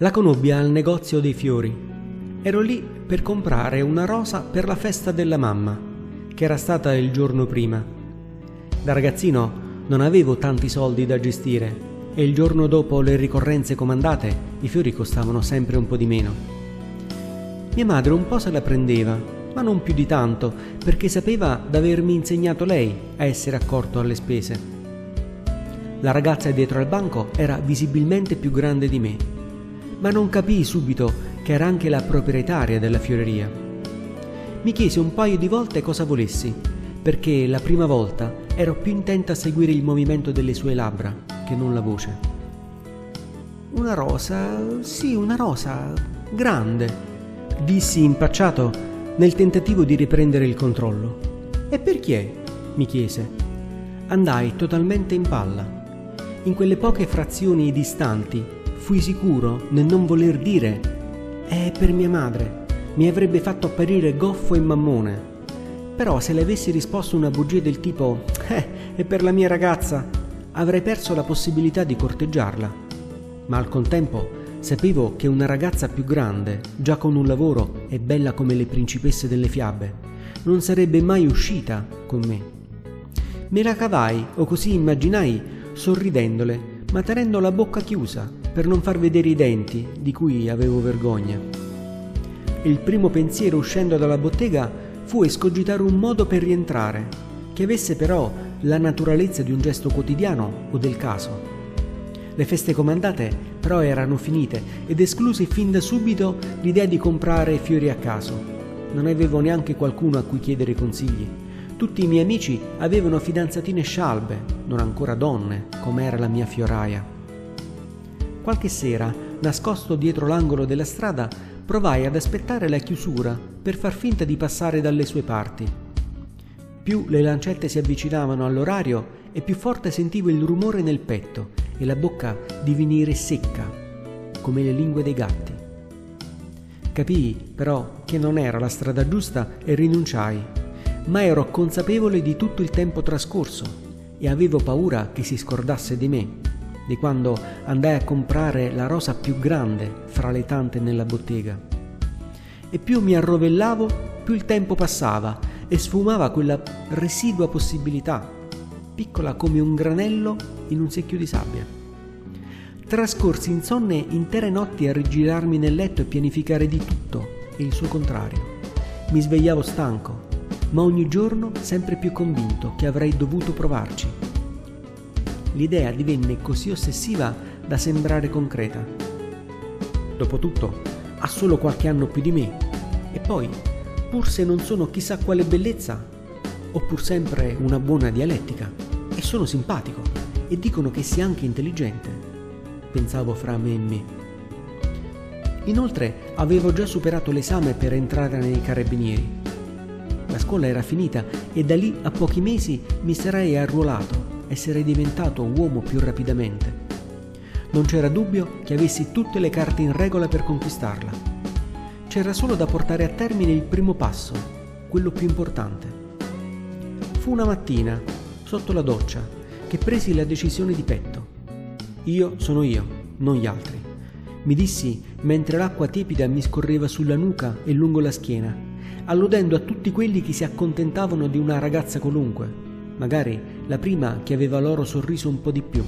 La conobbi al negozio dei fiori. Ero lì per comprare una rosa per la festa della mamma, che era stata il giorno prima. Da ragazzino non avevo tanti soldi da gestire e il giorno dopo le ricorrenze comandate i fiori costavano sempre un po' di meno. Mia madre un po' se la prendeva, ma non più di tanto, perché sapeva d'avermi insegnato lei a essere accorto alle spese. La ragazza dietro al banco era visibilmente più grande di me, ma non capii subito che era anche la proprietaria della fioreria. Mi chiese un paio di volte cosa volessi, perché la prima volta ero più intenta a seguire il movimento delle sue labbra che non la voce. Una rosa, sì, una rosa grande, dissi impacciato nel tentativo di riprendere il controllo. E perché? mi chiese. Andai totalmente in palla. In quelle poche frazioni distanti fui sicuro nel non voler dire è per mia madre, mi avrebbe fatto apparire goffo e mammone. Però se le avessi risposto una bugia del tipo eh, è per la mia ragazza, avrei perso la possibilità di corteggiarla. Ma al contempo sapevo che una ragazza più grande, già con un lavoro e bella come le principesse delle fiabe, non sarebbe mai uscita con me. Me la cavai, o così immaginai, sorridendole, ma tenendo la bocca chiusa per non far vedere i denti di cui avevo vergogna. Il primo pensiero uscendo dalla bottega fu escogitare un modo per rientrare, che avesse però la naturalezza di un gesto quotidiano o del caso. Le feste comandate però erano finite ed esclusi fin da subito l'idea di comprare fiori a caso. Non avevo neanche qualcuno a cui chiedere consigli. Tutti i miei amici avevano fidanzatine scialbe, non ancora donne, come era la mia fioraia. Qualche sera, nascosto dietro l'angolo della strada, provai ad aspettare la chiusura per far finta di passare dalle sue parti. Più le lancette si avvicinavano all'orario e più forte sentivo il rumore nel petto e la bocca divenire secca, come le lingue dei gatti. Capii però che non era la strada giusta e rinunciai ma ero consapevole di tutto il tempo trascorso e avevo paura che si scordasse di me, di quando andai a comprare la rosa più grande fra le tante nella bottega. E più mi arrovellavo, più il tempo passava e sfumava quella residua possibilità, piccola come un granello in un secchio di sabbia. Trascorsi insonne intere notti a rigirarmi nel letto e pianificare di tutto e il suo contrario. Mi svegliavo stanco, ma ogni giorno sempre più convinto che avrei dovuto provarci. L'idea divenne così ossessiva da sembrare concreta. Dopotutto, ha solo qualche anno più di me, e poi, pur se non sono chissà quale bellezza, ho pur sempre una buona dialettica, e sono simpatico, e dicono che sia anche intelligente, pensavo fra me e me. Inoltre avevo già superato l'esame per entrare nei carabinieri. La scuola era finita e da lì a pochi mesi mi sarei arruolato e sarei diventato uomo più rapidamente. Non c'era dubbio che avessi tutte le carte in regola per conquistarla. C'era solo da portare a termine il primo passo, quello più importante. Fu una mattina, sotto la doccia, che presi la decisione di petto. Io sono io, non gli altri. Mi dissi mentre l'acqua tiepida mi scorreva sulla nuca e lungo la schiena alludendo a tutti quelli che si accontentavano di una ragazza qualunque, magari la prima che aveva loro sorriso un po' di più.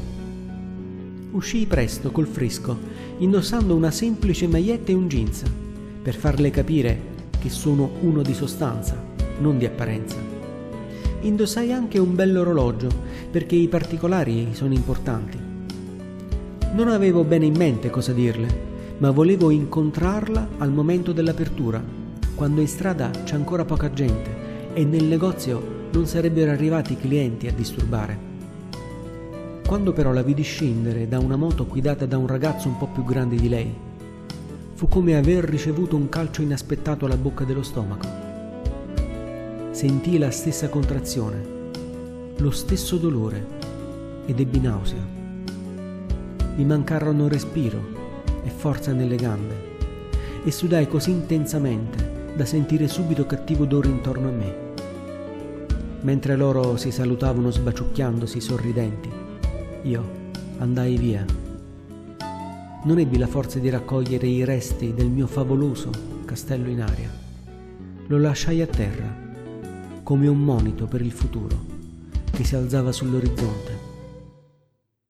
Uscii presto col fresco, indossando una semplice maglietta e un jeans, per farle capire che sono uno di sostanza, non di apparenza. Indossai anche un bell'orologio, perché i particolari sono importanti. Non avevo bene in mente cosa dirle, ma volevo incontrarla al momento dell'apertura quando in strada c'è ancora poca gente e nel negozio non sarebbero arrivati clienti a disturbare. Quando però la vidi scendere da una moto guidata da un ragazzo un po' più grande di lei, fu come aver ricevuto un calcio inaspettato alla bocca dello stomaco. Sentii la stessa contrazione, lo stesso dolore ed ebbi nausea. Mi mancarono respiro e forza nelle gambe e sudai così intensamente da sentire subito cattivo odore intorno a me. Mentre loro si salutavano sbaciucchiandosi sorridenti, io andai via. non ebbi la forza di raccogliere i resti del mio favoloso castello in aria. Lo lasciai a terra, come un monito per il futuro che si alzava sull'orizzonte.